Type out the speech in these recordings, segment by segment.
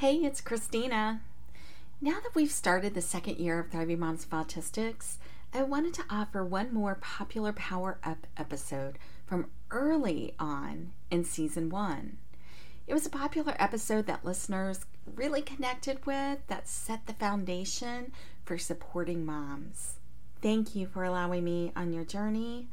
Hey, it's Christina. Now that we've started the second year of Thriving Moms of Autistics, I wanted to offer one more popular Power Up episode from early on in season one. It was a popular episode that listeners really connected with that set the foundation for supporting moms. Thank you for allowing me on your journey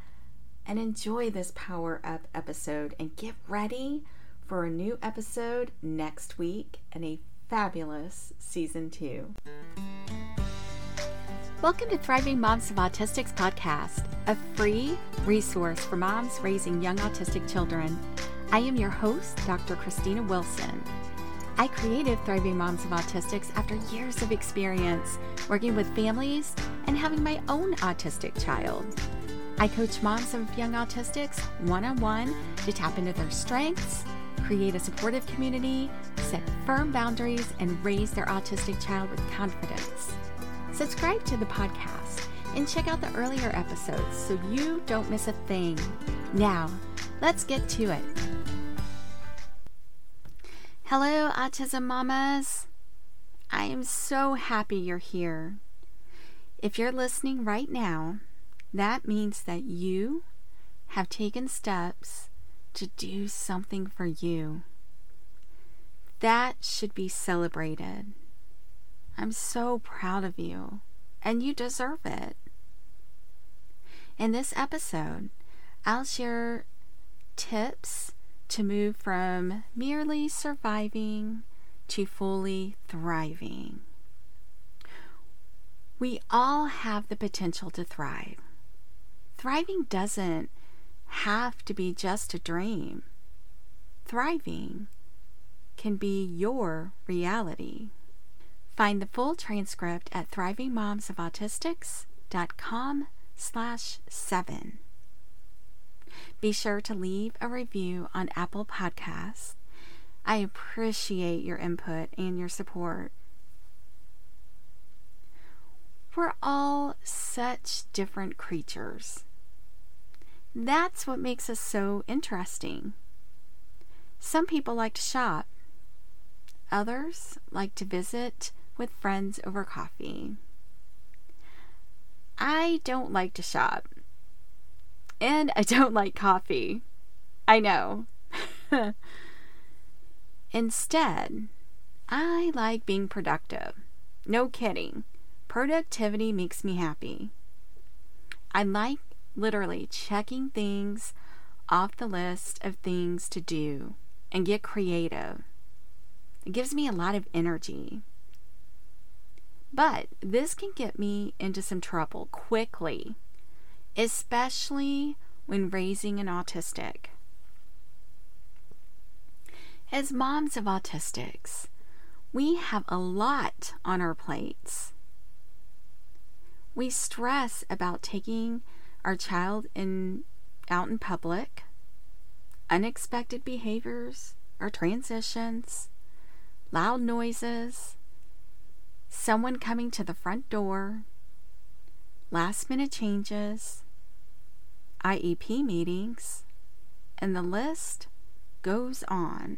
and enjoy this Power Up episode and get ready for a new episode next week and a fabulous season two. Welcome to Thriving Moms of Autistics podcast, a free resource for moms raising young autistic children. I am your host, Dr. Christina Wilson. I created Thriving Moms of Autistics after years of experience working with families and having my own autistic child. I coach moms of young autistics one on one to tap into their strengths create a supportive community, set firm boundaries, and raise their autistic child with confidence. Subscribe to the podcast and check out the earlier episodes so you don't miss a thing. Now, let's get to it. Hello, Autism Mamas. I am so happy you're here. If you're listening right now, that means that you have taken steps to do something for you. That should be celebrated. I'm so proud of you, and you deserve it. In this episode, I'll share tips to move from merely surviving to fully thriving. We all have the potential to thrive. Thriving doesn't have to be just a dream. Thriving can be your reality. Find the full transcript at thrivingmomsofautistics.com slash 7. Be sure to leave a review on Apple Podcasts. I appreciate your input and your support. We're all such different creatures. That's what makes us so interesting. Some people like to shop, others like to visit with friends over coffee. I don't like to shop, and I don't like coffee. I know. Instead, I like being productive. No kidding. Productivity makes me happy. I like literally checking things off the list of things to do and get creative. It gives me a lot of energy. But this can get me into some trouble quickly, especially when raising an autistic. As moms of autistics, we have a lot on our plates. We stress about taking our child in out in public, unexpected behaviors or transitions, loud noises, someone coming to the front door, last minute changes, IEP meetings, and the list goes on.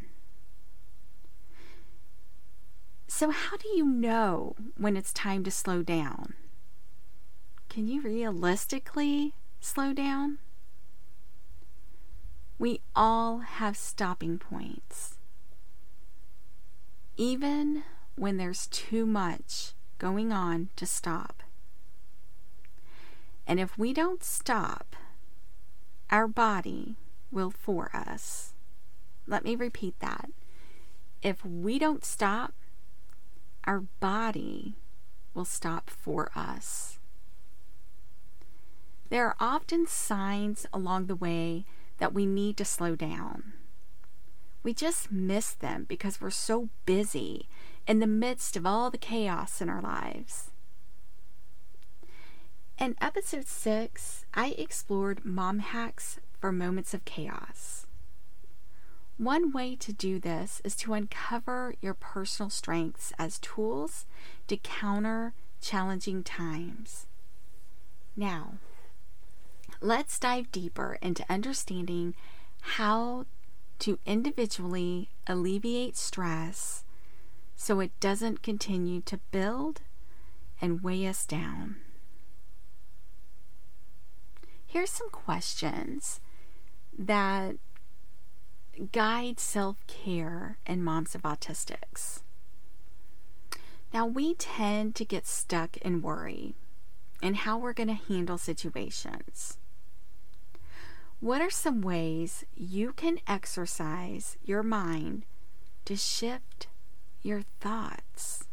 So, how do you know when it's time to slow down? Can you realistically slow down? We all have stopping points. Even when there's too much going on to stop. And if we don't stop, our body will for us. Let me repeat that. If we don't stop, our body will stop for us. There are often signs along the way that we need to slow down. We just miss them because we're so busy in the midst of all the chaos in our lives. In episode 6, I explored mom hacks for moments of chaos. One way to do this is to uncover your personal strengths as tools to counter challenging times. Now, let's dive deeper into understanding how to individually alleviate stress so it doesn't continue to build and weigh us down. Here's some questions that guide self care in moms of autistics. Now, we tend to get stuck in worry and how we're going to handle situations. What are some ways you can exercise your mind to shift your thoughts?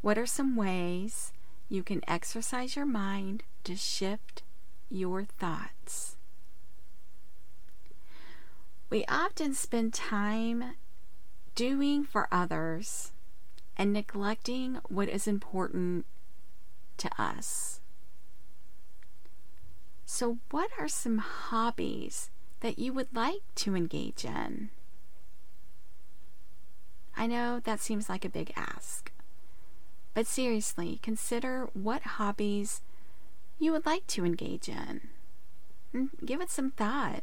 What are some ways you can exercise your mind to shift your thoughts? We often spend time doing for others and neglecting what is important to us. So, what are some hobbies that you would like to engage in? I know that seems like a big ask, but seriously, consider what hobbies you would like to engage in. Give it some thought.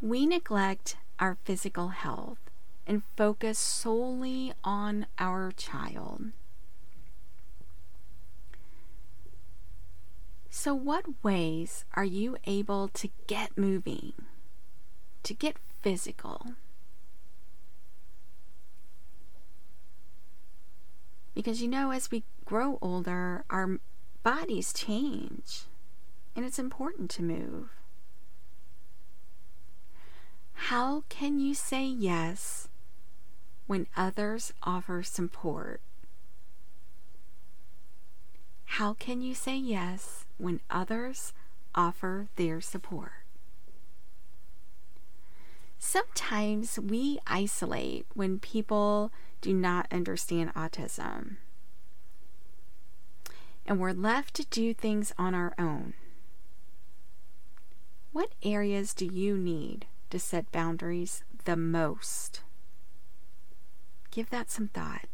We neglect our physical health and focus solely on our child. So, what ways are you able to get moving, to get physical? Because you know, as we grow older, our bodies change, and it's important to move. How can you say yes when others offer support? How can you say yes when others offer their support? Sometimes we isolate when people do not understand autism. And we're left to do things on our own. What areas do you need to set boundaries the most? Give that some thought.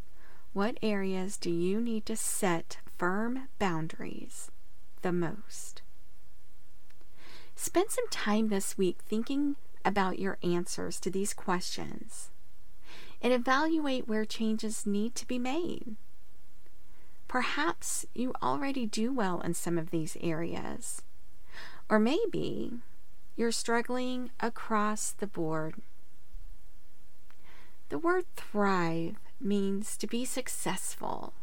What areas do you need to set firm boundaries the most? Spend some time this week thinking about your answers to these questions and evaluate where changes need to be made. Perhaps you already do well in some of these areas, or maybe you're struggling across the board. The word thrive means to be successful,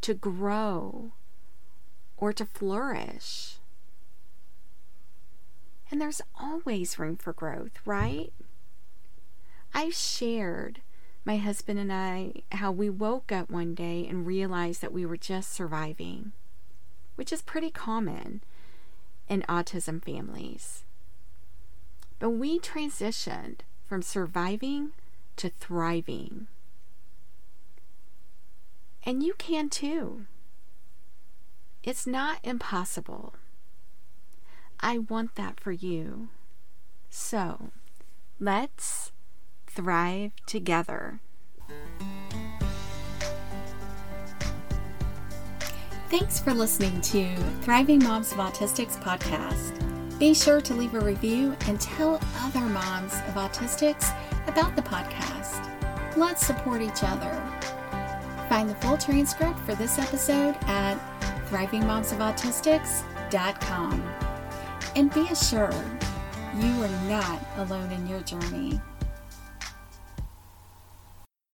to grow, or to flourish. And there's always room for growth, right? I've shared my husband and I how we woke up one day and realized that we were just surviving, which is pretty common in autism families. But we transitioned from surviving to thriving. And you can too. It's not impossible. I want that for you. So, let's thrive together. Thanks for listening to Thriving Moms of Autistics podcast. Be sure to leave a review and tell other moms of autistics about the podcast. Let's support each other. Find the full transcript for this episode at thrivingmomsofautistics.com. And be assured, you are not alone in your journey.